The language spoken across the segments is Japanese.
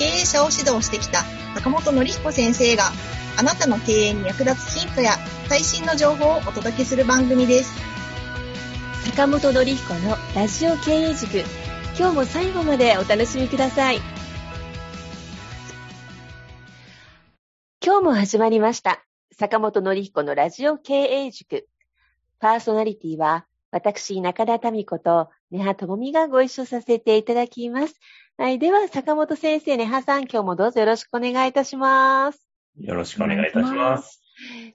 経営者を指導してきた坂本典彦先生があなたの経営に役立つヒントや最新の情報をお届けする番組です。坂本典彦のラジオ経営塾。今日も最後までお楽しみください。今日も始まりました。坂本典彦のラジオ経営塾。パーソナリティは私中田民子と根葉智美がご一緒させていただきますはい。では、坂本先生、ねはさん、今日もどうぞよろしくお願いいたします。よろしくお願いいたします。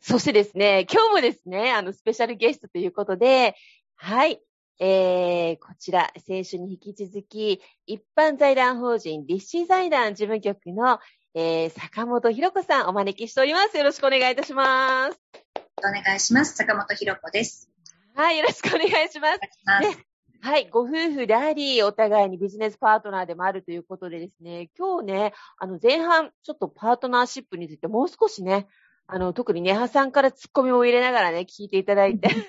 そしてですね、今日もですね、あの、スペシャルゲストということで、はい。えー、こちら、先週に引き続き、一般財団法人立志財団事務局の、えー、坂本博子さんお招きしております。よろしくお願いいたします。お願いします。坂本博子です。はい、よろしくお願いします。ね、はい、ご夫婦であり、お互いにビジネスパートナーでもあるということでですね、今日ね、あの前半、ちょっとパートナーシップについてもう少しね、あの、特にネハさんからツッコミを入れながらね、聞いていただいて。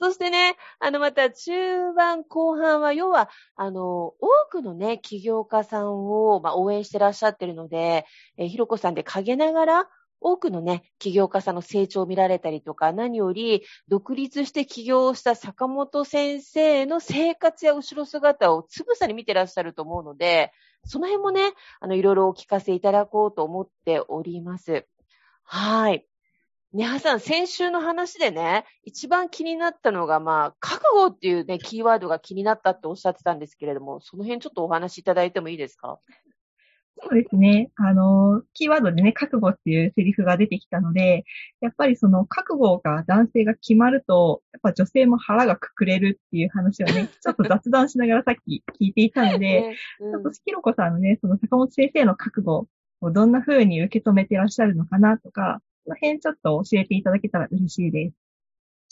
そしてね、あの、また中盤後半は、要は、あの、多くのね、起業家さんを、まあ、応援してらっしゃってるので、えー、ひろこさんで陰ながら、多くのね、起業家さんの成長を見られたりとか、何より独立して起業した坂本先生の生活や後ろ姿をつぶさに見てらっしゃると思うので、その辺もね、あの、いろいろお聞かせいただこうと思っております。はい。ねはさん、先週の話でね、一番気になったのが、まあ、覚悟っていうね、キーワードが気になったっておっしゃってたんですけれども、その辺ちょっとお話しいただいてもいいですか？そうですね。あの、キーワードでね、覚悟っていうセリフが出てきたので、やっぱりその覚悟が男性が決まると、やっぱ女性も腹がくくれるっていう話をね、ちょっと雑談しながらさっき聞いていたので、うん、ちょっとひろこさんのね、その坂本先生の覚悟をどんな風に受け止めてらっしゃるのかなとか、その辺ちょっと教えていただけたら嬉しいです。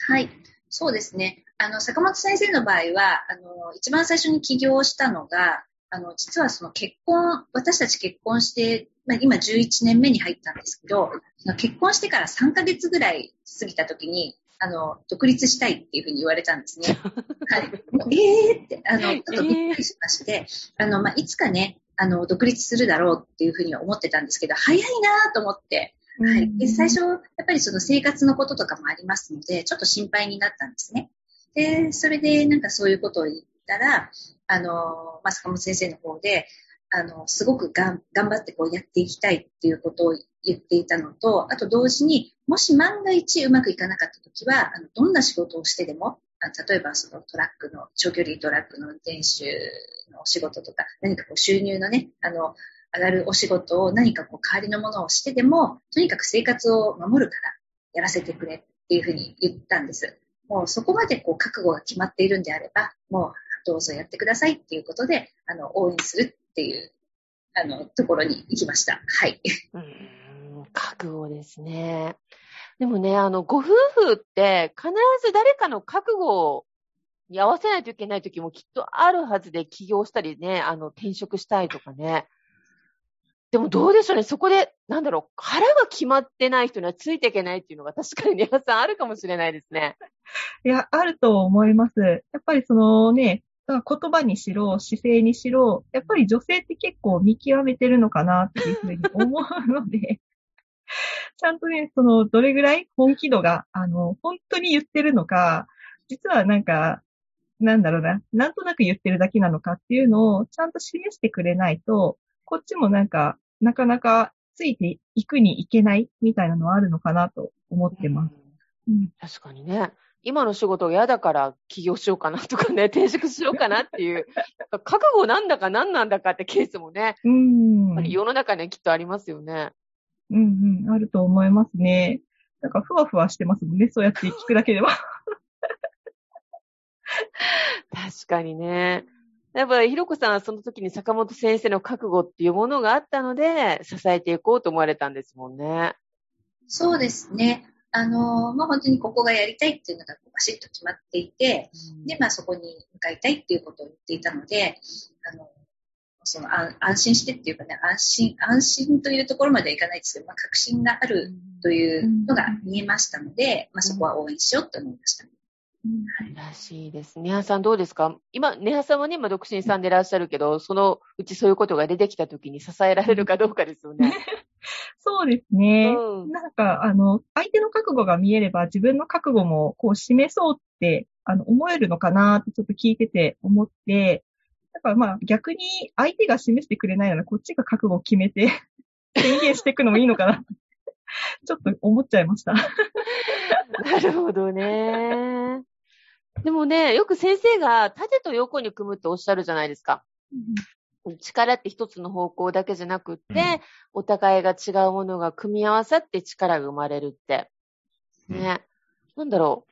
はい。そうですね。あの、坂本先生の場合は、あの、一番最初に起業したのが、あの、実はその結婚、私たち結婚して、まあ、今11年目に入ったんですけど、結婚してから3ヶ月ぐらい過ぎた時に、あの、独立したいっていうふうに言われたんですね。はい。ええー、って、あの、ちょっとびっくりしまして、あの、まあ、いつかね、あの、独立するだろうっていうふうには思ってたんですけど、早いなと思って、はい。で、最初、やっぱりその生活のこととかもありますので、ちょっと心配になったんですね。で、それでなんかそういうことを言ったら、あの、まあ、坂本先生の方で、あの、すごく頑張ってこうやっていきたいっていうことを言っていたのと、あと同時に、もし万が一うまくいかなかったときは、あのどんな仕事をしてでも、例えばそのトラックの、長距離トラックの運転手のお仕事とか、何かこう収入のね、あの、上がるお仕事を何かこう代わりのものをしてでも、とにかく生活を守るからやらせてくれっていうふうに言ったんです。もうそこまでこう覚悟が決まっているんであれば、もうどうぞやってくださいっていうことで、あの、応援するっていう、あの、ところに行きました。はい。うん、覚悟ですね。でもね、あの、ご夫婦って必ず誰かの覚悟に合わせないといけない時もきっとあるはずで起業したりね、あの、転職したいとかね。でもどうでしょうね。そこで、なんだろう、腹が決まってない人にはついていけないっていうのが確かに皆さんあるかもしれないですね。いや、あると思います。やっぱりそのね、言葉にしろ、姿勢にしろ、やっぱり女性って結構見極めてるのかなっていうふうに思うので、ちゃんとね、その、どれぐらい本気度が、あの、本当に言ってるのか、実はなんか、なんだろうな、なんとなく言ってるだけなのかっていうのをちゃんと示してくれないと、こっちもなんか、なかなかついていくにいけないみたいなのはあるのかなと思ってます。うん、確かにね。今の仕事が嫌だから起業しようかなとかね、転職しようかなっていう、覚悟なんだか何なんだかってケースもね、うん。世の中にきっとありますよね。うんうん、あると思いますね。なんかふわふわしてますもんね、そうやって聞くだけでは。確かにね。やっぱりひろこさんはその時に坂本先生の覚悟っていうものがあったので、支えていこうと思われたんですもんね。そうですね。あの、まあ、本当にここがやりたいっていうのがバシッと決まっていて、で、まあ、そこに向かいたいっていうことを言っていたので、あの、その安安心してっていうかね、安心、安心というところまではいかないですけど、まあ、確信があるというのが見えましたので、まあ、そこは応援しようと思いました。らしいです。ネハさん。どうですか今、ネハさん。はね、今独身さん。でいらっしゃるけど、そのうちそういうことが出てきた時に支えられるかどうかですよね。そうですね。うんなんか、あの、相手の覚悟が見えれば自分の覚悟もこう示そうって、あの、思えるのかなってちょっと聞いてて思って、だからまあ逆に相手が示してくれないならこっちが覚悟を決めて 宣言していくのもいいのかなちょっと思っちゃいました。なるほどね。でもね、よく先生が縦と横に組むっておっしゃるじゃないですか。力って一つの方向だけじゃなくって、うんお互いが違うものが組み合わさって力が生まれるって。ね。なんだろ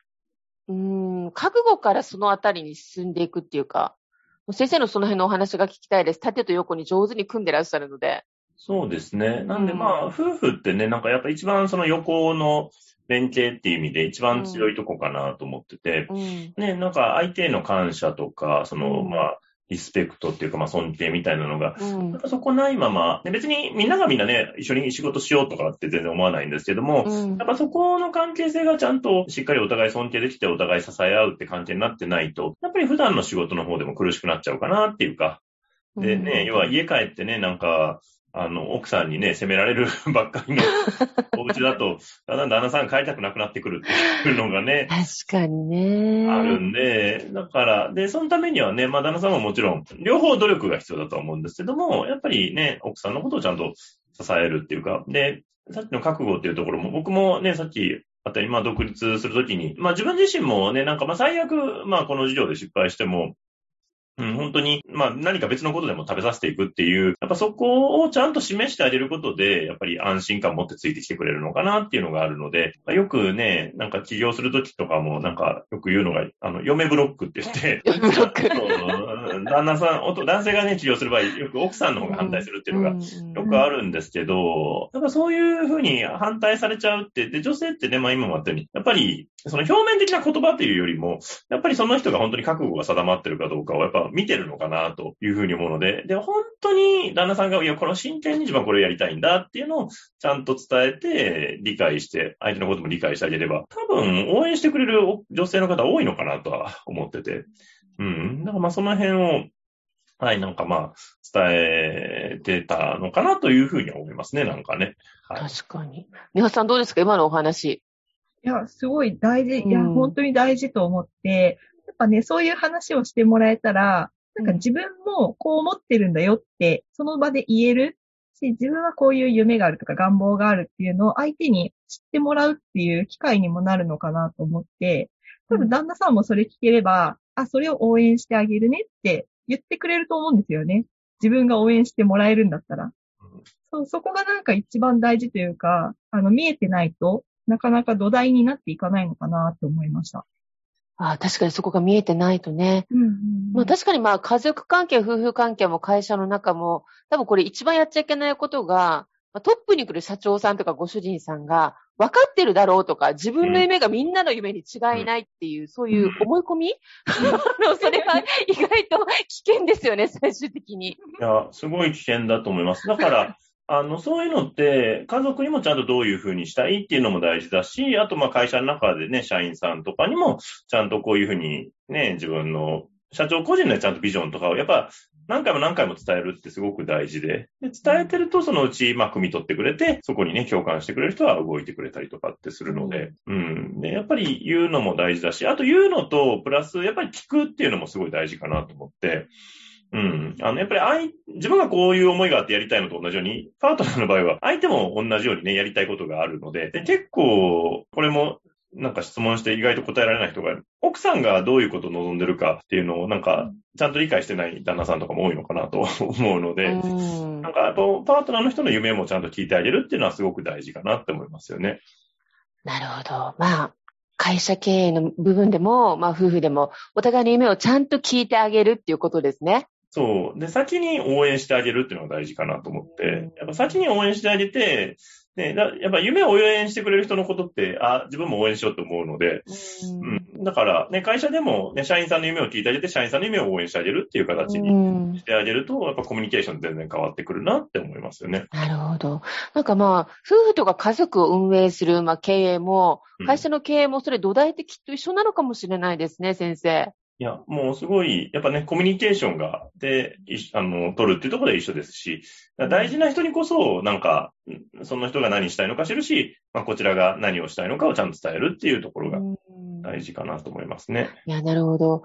う。うーん、覚悟からそのあたりに進んでいくっていうか、先生のその辺のお話が聞きたいです。縦と横に上手に組んでらっしゃるので。そうですね。なんでうんまあ、夫婦ってね、なんかやっぱ一番その横の連携っていう意味で一番強いとこかなと思ってて、うん。ね、なんか相手への感謝とか、その、うんまあ、リスペクトっていうか、まあ、尊敬みたいなのが、うん。やっ。ぱそこないまま、ね別にみんながみんなね、一緒に仕事しようとかって全然思わないんですけども、うん。やっぱそこの関係性がちゃんとしっかりお互い尊敬できてお互い支え合うって関係になってないと、やっぱり普段の仕事の方でも苦しくなっちゃうかなっていうか、でね、要は家帰ってね、なんか、あの、奥さんにね、責められる ばっかりの お家だと、だんだん旦那さん帰りたくなくなってくるっていうのがね、確かにね。あるんで、だから、で、そのためにはね、まあ、旦那さんももちろん、両方努力が必要だとは思うんですけども、やっぱりね、奥さんのことをちゃんと支えるっていうか、で、さっきの覚悟っていうところも、僕もね、さっき、あったり、まあ、独立するときに、まあ、自分自身もね、なんか、まあ、最悪、まあ、この事業で失敗しても、うん、本当に、まあ、何か別のことでも食べさせていくっていう、やっぱそこをちゃんと示してあげることで、やっぱり安心感を持ってついてきてくれるのかなっていうのがあるので、まあよくね、なんか起業するときとかも、なんかよく言うのが、あの、嫁ブロックって言って、ブロック。旦那さん、男性がね、起業する場合、よく奥さんの方が反対するっていうのが、よくあるんですけど、やっぱそういうふうに反対されちゃうって、で、女性ってね、まあ今もあったように、やっぱり、その表面的な言葉っていうよりも、やっぱりその人が本当に覚悟が定まってるかどうかをやっぱ見てるのかなというふうに思うので、で、本当に旦那さんが、いや、この真剣に自分はこれをやりたいんだっていうのをちゃんと伝えて、理解して、相手のことも理解してあげれば、多分応援してくれる女性の方多いのかなとは思ってて、うん。だからまあその辺を、はい、なんかまあ、伝えてたのかなというふうには思いますね、なんかね。はい。確かに。ネハさんどうですか？今のお話。いや、すごい大事。いや、うん本当に大事と思って、やっぱね、そういう話をしてもらえたら、なんか自分もこう思ってるんだよって、その場で言えるし、自分はこういう夢があるとか願望があるっていうのを相手に知ってもらうっていう機会にもなるのかなと思って、多分旦那さんもそれ聞ければ、あ、それを応援してあげるねって言ってくれると思うんですよね。自分が応援してもらえるんだったら。そう、そこがなんか一番大事というか、あの、見えてないと、なかなか土台になっていかないのかなって思いました。ああ確かにそこが見えてないとね。うんうんまあ確かにまあ家族関係、夫婦関係も会社の中も、多分これ一番やっちゃいけないことが、まあトップに来る社長さんとかご主人さんが分かってるだろうとか、自分の夢がみんなの夢に違いないっていう、そういう思い込み、あの それは意外と危険ですよね、最終的に。いや、すごい危険だと思います。だから、あの、そういうのって、家族にもちゃんとどういうふうにしたいっていうのも大事だし、あと、まあ、会社の中でね、社員さんとかにも、ちゃんとこういうふうにね、自分の、社長個人のちゃんとビジョンとかを、やっぱ、何回も何回も伝えるってすごく大事で、で伝えてると、そのうち、まあ、汲み取ってくれて、そこにね、共感してくれる人は動いてくれたりとかってするので、うん。で、やっぱり言うのも大事だし、あと言うのと、プラス、やっぱり聞くっていうのもすごい大事かなと思って、うん。あの、やっぱり相、自分がこういう思いがあってやりたいのと同じように、パートナーの場合は、相手も同じようにね、やりたいことがあるので、で結構、これも、なんか質問して意外と答えられない人が、奥さんがどういうことを望んでるかっていうのを、なんか、ちゃんと理解してない旦那さんとかも多いのかなと 思うので、うんなんか、パートナーの人の夢もちゃんと聞いてあげるっていうのはすごく大事かなって思いますよね。なるほど。まあ、会社経営の部分でも、まあ夫婦でも、お互いの夢をちゃんと聞いてあげるっていうことですね。そう。で、先に応援してあげるっていうのが大事かなと思って、やっぱ先に応援してあげて、ね、だやっぱ夢を応援してくれる人のことって、あ、自分も応援しようと思うので、うん。だから、ね、会社でも、ね、社員さんの夢を聞いてあげて、社員さんの夢を応援してあげるっていう形にうんしてあげると、やっぱコミュニケーション全然変わってくるなって思いますよね。なるほど。なんかまあ、夫婦とか家族を運営する、まあ、経営もうん、会社の経営もそれ土台ってきっと一緒なのかもしれないですね、先生。いや、もうすごい、やっぱね、コミュニケーションが、で、いあの、取るっていうところで一緒ですし、大事な人にこそ、なんか、うんその人が何したいのか知るし、まあ、こちらが何をしたいのかをちゃんと伝えるっていうところがうん大事かなと思いますね。いや、なるほど。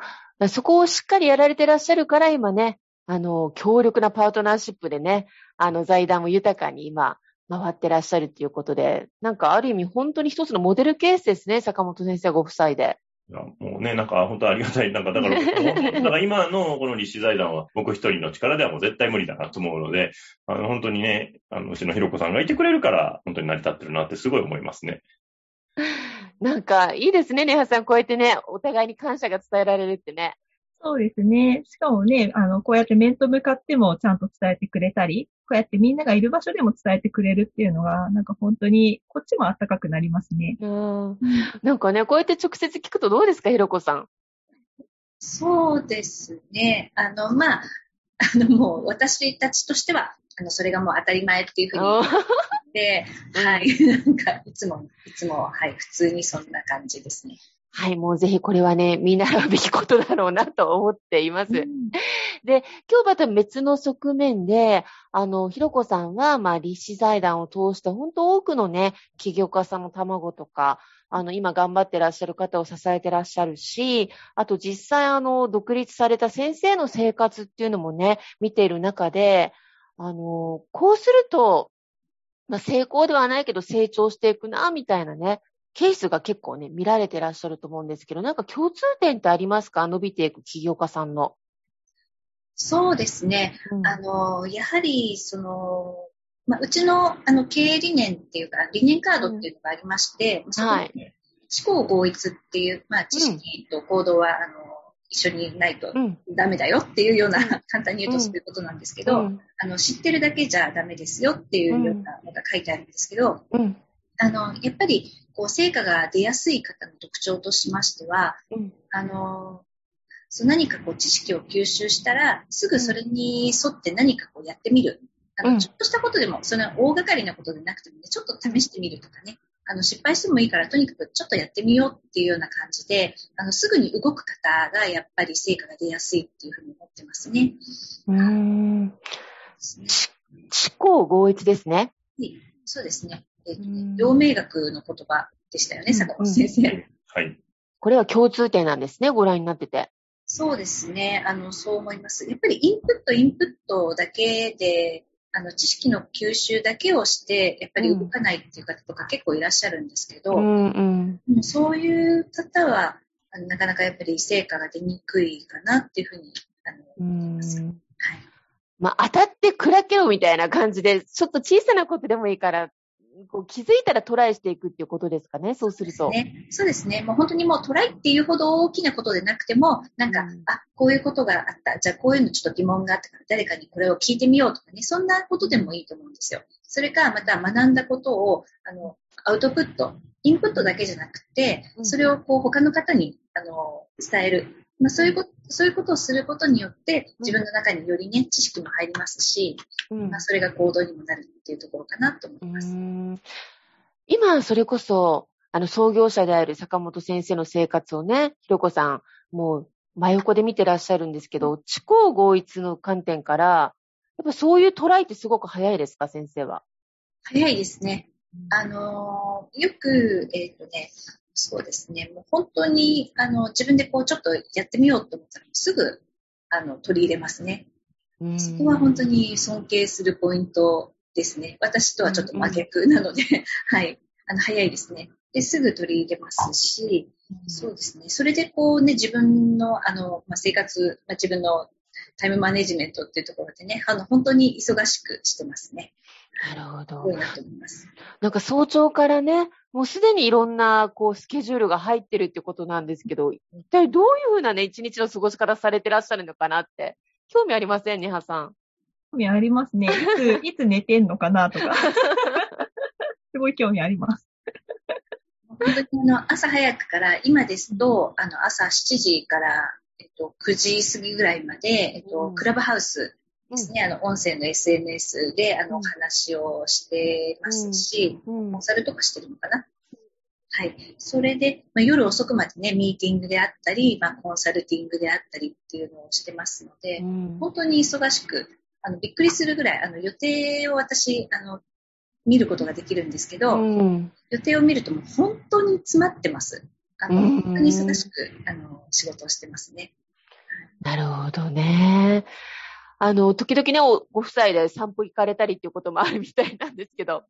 そこをしっかりやられてらっしゃるから、今ね、あの、強力なパートナーシップでね、あの、財団も豊かに今、回ってらっしゃるっていうことで、なんかある意味本当に一つのモデルケースですね、坂本先生ご夫妻で。いやもうね、なんか本当ありがたい。なんかだから、だから今のこの立志財団は僕一人の力ではもう絶対無理だなと思うので、あの本当にね、あの、うちのひろこさんがいてくれるから、本当に成り立ってるなってすごい思いますね。なんか、いいですね、ネハさん。こうやってね、お互いに感謝が伝えられるってね。そうですね。しかもね、あの、こうやって面と向かってもちゃんと伝えてくれたり、こうやってみんながいる場所でも伝えてくれるっていうのが、なんか本当に、こっちも暖かくなりますね。うん。なんかね、こうやって直接聞くとどうですか、ひろこさん。そうですね。あの、まあ、あの、もう私たちとしては、あの、それがもう当たり前っていうふうに言って、はい。なんか、いつも、いつも、はい、普通にそんな感じですね。はい、もうぜひこれはね、見習うべきことだろうなと思っています。うんで、今日また別の側面で、あの、ひろこさんは、まあ、立志財団を通して、本当多くのね、起業家さんの卵とか、あの、今頑張ってらっしゃる方を支えてらっしゃるし、あと実際、あの、独立された先生の生活っていうのもね、見ている中で、あの、こうすると、まあ、成功ではないけど成長していくな、みたいなね、ケースが結構ね、見られてらっしゃると思うんですけど、なんか共通点ってありますか？伸びていく起業家さんの。そうですね。うんあの、やはり、その、まあ、うちの、あの、経営理念っていうか、理念カードっていうのがありまして、そこにはい思考合一っていう、まあ、知識と行動は、あの、一緒にないとうん。ダメだよっていうような、うん簡単に言うとそういうことなんですけど、うん。あの、知ってるだけじゃダメですよっていうようなのが書いてあるんですけど、うん。あの、やっぱり、こう、成果が出やすい方の特徴としましては、うん。あの、そう何かこう知識を吸収したら、すぐそれに沿って何かこうやってみる。あの、うんちょっとしたことでも、そ大掛かりなことでなくてもね、ちょっと試してみるとかね。あの、失敗してもいいから、とにかくちょっとやってみようっていうような感じで、あの、すぐに動く方がやっぱり成果が出やすいっていうふうに思ってますね。うーん。思考合一ですね。はいそうですね。えっ、とうんね、陽明学の言葉でしたよね、うん坂本先生。はい。これは共通点なんですね、ご覧になってて。そうですね。あの、そう思います。やっぱりインプット、インプットだけで、あの、知識の吸収だけをして、やっぱり動かないっていう方とか結構いらっしゃるんですけど、うんうん。そういう方は、あのなかなかやっぱり成果が出にくいかなっていうふうに、あの、う思います。んはい。まあ、当たって砕けろみたいな感じで、ちょっと小さなことでもいいから、こう気づいたらトライしていくっていうことですかね、そうすると。ね、そうですね。もう本当にもうトライっていうほど大きなことでなくても、なんか、うんあ、こういうことがあった。じゃあこういうのちょっと疑問があったから誰かにこれを聞いてみようとかね、そんなことでもいいと思うんですよ。それか、また学んだことを、あの、アウトプット、インプットだけじゃなくてう、んそれをこう他の方に、あの、伝える。まあ、そういうこと、そういうことをすることによって、自分の中によりね、知識も入りますし、うんまあ、それが行動にもなるっていうところかなと思いうます。ん今、それこそ、あの、創業者である坂本先生の生活をね、ひろこさん、もう、真横で見てらっしゃるんですけど、思考合一の観点から、やっぱそういうトライってすごく早いですか、先生は？早いですね。あのーよく、えっ、とね、そうですね、もう本当に、あの、自分でこう、ちょっとやってみようと思ったら、すぐ、あの、取り入れますね。うんそこは本当に尊敬するポイントですね。私とはちょっと真逆なので、はい。あの、早いですね。で、すぐ取り入れますし、そうですね。それでこうね、自分の、あの、まあ、生活、まあ、自分のタイムマネジメントっていうところでね、あの、本当に忙しくしてますね。なるほどなと思います。なんか早朝からね、もうすでにいろんな、こう、スケジュールが入ってるってことなんですけど、一体どういうふうなね、一日の過ごし方されてらっしゃるのかなって、興味ありません、ネハさん。興味ありますね。いつ、いつ寝てんのかなとか。すごい興味あります。本当にあの朝早くから、今ですと、あの朝7時から、えっと、9時過ぎぐらいまで、えっと、うんクラブハウスですね、あの、音声の SNS で、あの、うんお話をしてますし、うんコンサルとかしてるのかな？はい。それで、まあ、夜遅くまでね、ミーティングであったり、まあ、コンサルティングであったりっていうのをしてますので、うん本当に忙しく、あの、びっくりするぐらい、あの、予定を私、あの、見ることができるんですけど、うん予定を見るともう本当に詰まってます。あの、うん本当に忙しく、あの、仕事をしてますね。なるほどね。あの、時々ね、おご夫妻で散歩行かれたりっていうこともあるみたいなんですけど。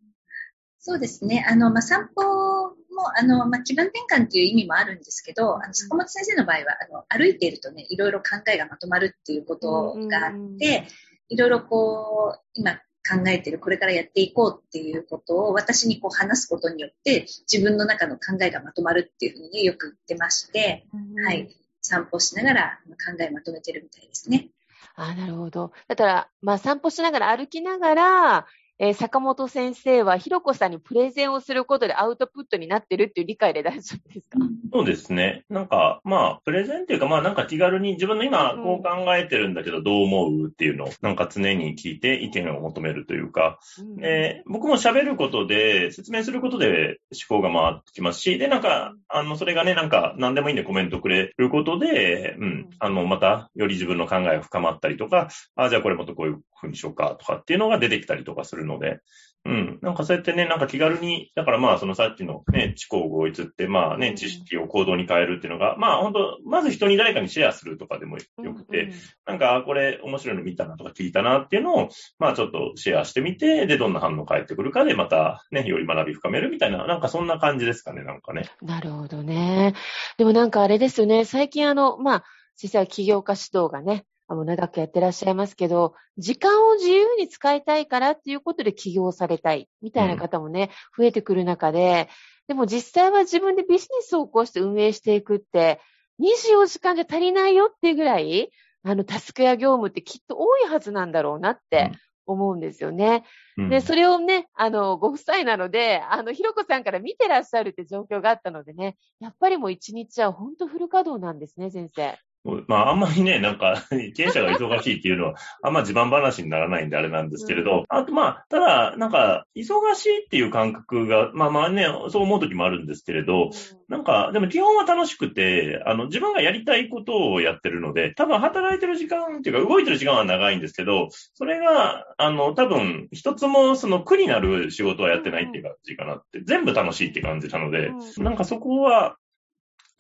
そうですね。あの、まあ、散歩も、あの、まあ、気分転換っていう意味もあるんですけど、あの、坂本先生の場合は、あの、歩いているとね、いろいろ考えがまとまるっていうことがあって、いろいろこう、今考えてる、これからやっていこうっていうことを私にこう話すことによって、自分の中の考えがまとまるっていうふうにね、よく言ってまして、は。い。散歩しながら考えまとめてるみたいですね。ああなるほど。だから、まあ、散歩しながら歩きながら、えー坂本先生は、ひろこさんにプレゼンをすることでアウトプットになってるっていう理解で 大丈夫ですか、そうですね。なんか、まあ、プレゼンっていうか、まあ、なんか気軽に自分の今うん。こう考えてるんだけど、どう思うっていうのを、なんか常に聞いて意見を求めるというか、うん。えー僕も喋ることで、説明することで思考が回ってきますし、で、なんか、あの、それがね、なんか、何でもいいんでコメントくれることで、うん、あの、また、より自分の考えが深まったりとか、あじゃあこれもっとこういう風にしようかとかっていうのが出てきたりとかするので、うん。なんかそうやってね、なんか気軽に、だからまあそのさっきのね、知行合一って、まあね、うん知識を行動に変えるっていうのが、まあ本当まず人に誰かにシェアするとかでもよくて、なんかあこれ面白いの見たなとか聞いたなっていうのを、まあちょっとシェアしてみて、で、どんな反応返ってくるかでまたね、より学び深めるみたいな、なんかそんな感じですかね、なんかね。なるほどね。でもなんかあれですよね。最近あの、まあ、実際起業家指導がね、あの、長くやってらっしゃいますけど、時間を自由に使いたいからっていうことで起業されたい、みたいな方もね、増えてくる中で、でも実際は自分でビジネスを起こして運営していくって、24時間じゃ足りないよっていうぐらい、あの、タスクや業務ってきっと多いはずなんだろうなって思うんですよね。うんで、それをね、あの、ご夫妻なので、あの、ひろこさんから見てらっしゃるって状況があったのでね、やっぱりもう一日は本当フル稼働なんですね、先生。まあ、あんまりね、なんか、経営者が忙しいっていうのは、あんま自慢話にならないんであれなんですけれど、あとまあ、ただ、なんか、忙しいっていう感覚が、まあまあね、そう思う時もあるんですけれど、なんか、でも基本は楽しくて、あの、自分がやりたいことをやってるので、多分働いてる時間っていうか、動いてる時間は長いんですけど、それが、あの、多分、一つもその苦になる仕事はやってないっていう感じかなって、全部楽しいって感じなので、うん。なんかそこは、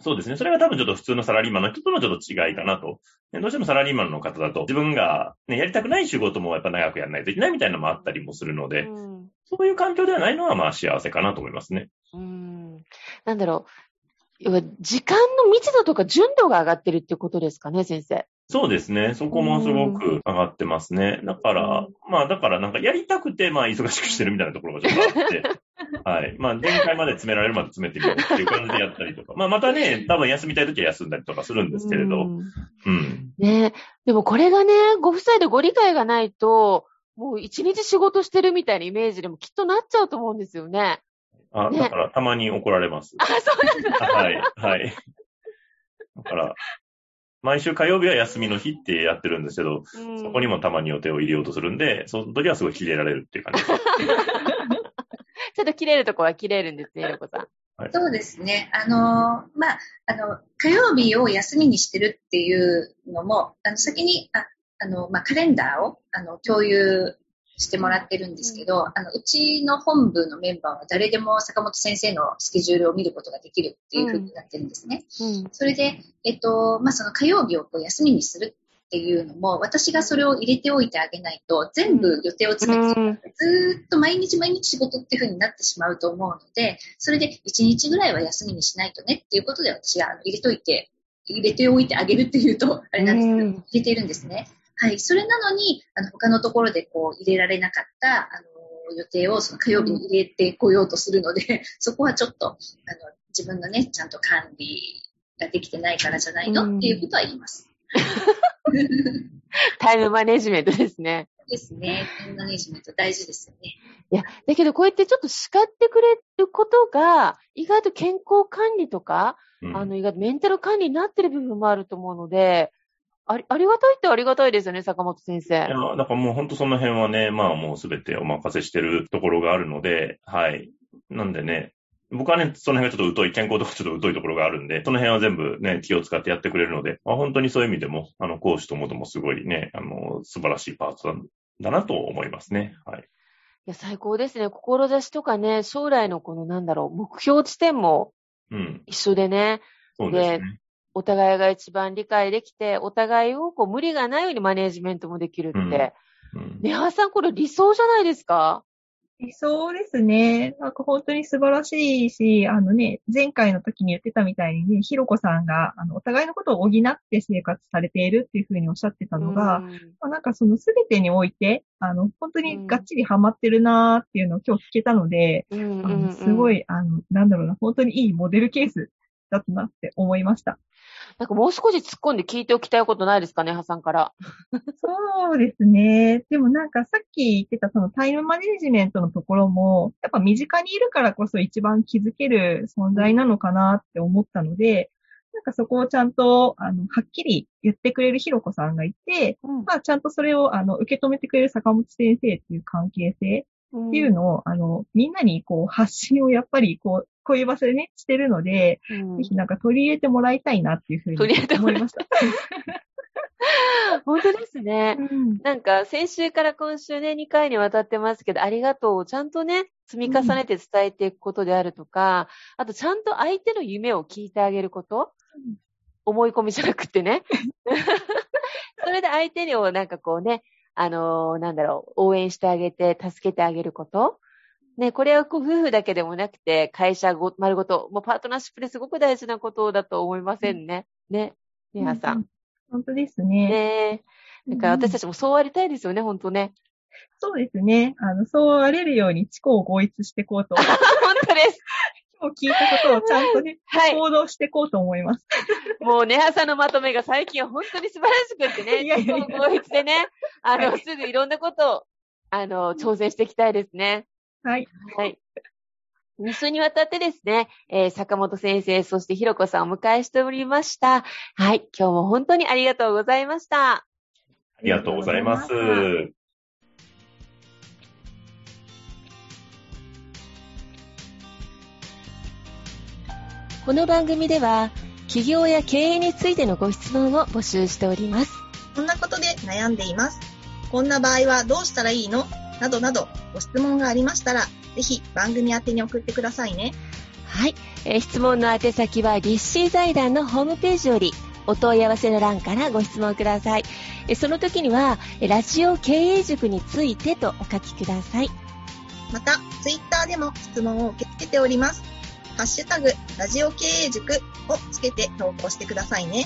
そうですね。それが多分ちょっと普通のサラリーマンの人とのちょっと違いかなと。ねどうしてもサラリーマンの方だと、自分が、ね、やりたくない仕事もやっぱ長くやらないといけないみたいなのもあったりもするので、うんそういう環境ではないのはまあ幸せかなと思いますね。うんなんだろう。要は時間の密度とか純度が上がってるってことですかね、先生。そうですね。そこもすごく上がってますね。だから、まあだからなんかやりたくて、まあ忙しくしてるみたいなところがちょっとあって、はい。まあ限界まで詰められるまで詰めてみようっていう感じでやったりとか。まあまたね、多分休みたい時は休んだりとかするんですけれど、うんうん。ねでもこれがね、ご夫妻でご理解がないと、もう一日仕事してるみたいなイメージでもきっとなっちゃうと思うんですよね。あ、ねだからたまに怒られます。あ、そうなんだ。はい、はい。だから、毎週火曜日は休みの日ってやってるんですけど、うんそこにもたまに予定を入れようとするんで、その時はすごい切れられるっていう感じです。ちょっと切れるとこは切れるんですね、ひろこさん。そうですね。あの、まあ、あの、火曜日を休みにしてるっていうのも、あの、先に、ああの、まあ、カレンダーを、あの、共有してもらってるんですけど、あの、うちの本部のメンバーは誰でも坂本先生のスケジュールを見ることができるっていうふうになってるんですね。うん。それで、えっと、まあ、その火曜日をこう休みにするっていうのも、私がそれを入れておいてあげないと、全部予定を詰めて、うんずーっと毎日毎日仕事っていう風になってしまうと思うので、それで1日ぐらいは休みにしないとねっていうことで私があの入れといて、入れておいてあげるっていうと、あれなんですけど、うん入れているんですね。はい。それなのに、あの、他のところでこう入れられなかった、あの、予定をその火曜日に入れてこようとするので、そこはちょっと、あの、自分のね、ちゃんと管理ができてないからじゃないの、うんっていうことは言います。タイムマネジメントですね。そうですね。タイムマネジメント大事ですよね。いや、だけどこうやってちょっと叱ってくれることが、意外と健康管理とか、うんあの、意外とメンタル管理になってる部分もあると思うので、あり、ありがたいってありがたいですよね、坂本先生。いや、だからもう本当その辺はね、まあもうすべてお任せしてるところがあるので、はい。なんでね、僕はね、その辺がちょっと疎い、健康とかちょっと疎いところがあるんで、その辺は全部ね、気を使ってやってくれるので、まあ、本当にそういう意味でも、あの、講師ともどもすごいね、あの、素晴らしいパーツだだなと思いますね。はい。いや、最高ですね。志とかね、将来のこのなんだろう、目標地点もうん。一緒でね、そうですね。お互いが一番理解できて、お互いをこう無理がないようにマネージメントもできるって。うんうん。ねはさん、これ理想じゃないですか？理想ですね。なんか本当に素晴らしいし、あのね、前回の時に言ってたみたいにね、ひろこさんが、あの、お互いのことを補って生活されているっていうふうにおっしゃってたのが、うんまあ、なんかそのすべてにおいて、あの、本当にがっちりハマってるなーっていうのを今日聞けたので、うんうんあうんのすごい、あの、なんだろうな、本当にいいモデルケースだったなって思いました。なんかもう少し突っ込んで聞いておきたいことないですかね、はさんから。そうですね。でもなんかさっき言ってたそのタイムマネジメントのところも、やっぱ身近にいるからこそ一番気づける存在なのかなって思ったので、なんかそこをちゃんと、あの、はっきり言ってくれるひろこさんがいて、うんまあちゃんとそれを、あの、受け止めてくれる坂本先生っていう関係性っていうのを、あの、みんなにこう発信をやっぱりこう、こういう場所でね、してるので、うんぜひなんか取り入れてもらいたいなっていうふうに取り入れてもらい思いました。本当ですね。うんなんか、先週から今週ね、2回にわたってますけど、ありがとうをちゃんとね、積み重ねて伝えていくことであるとか、あとちゃんと相手の夢を聞いてあげること、うん思い込みじゃなくてね。それで相手をなんかこうね、あのーなんだろう、応援してあげて、助けてあげること。ね、これはこう夫婦だけでもなくて、会社ご丸ごと、もうパートナーシップですごく大事なことだと思いませんね。ね、ねはさん。。本当ですね。ねえ。だから私たちもそうありたいですよね、本当ね。そうですね。あの、そうあれるように知行合一していこうと。本当です。今日聞いたことをちゃんとね、はい。行動していこうと思います。もうねはさんのまとめが最近は本当に素晴らしくってね、いやいやいや合一でね、あの、はいすぐいろんなことを、あの、挑戦していきたいですね。はい。はい。2週にわたってですね、えー坂本先生、そしてひろこさんをお迎えしておりました。はい。今日も本当にありがとうございました。ありがとうございます。この番組では、企業や経営についてのご質問を募集しております。こんなことで悩んでいます。こんな場合はどうしたらいいの？などなどご質問がありましたら、ぜひ番組宛てに送ってくださいね。はい、えー質問の宛先は立志財団のホームページよりお問い合わせの欄からご質問ください。えーその時には、えーラジオ経営塾についてとお書きください。また、ツイッターでも質問を受け付けております。ハッシュタグ、ラジオ経営塾をつけて投稿してくださいね。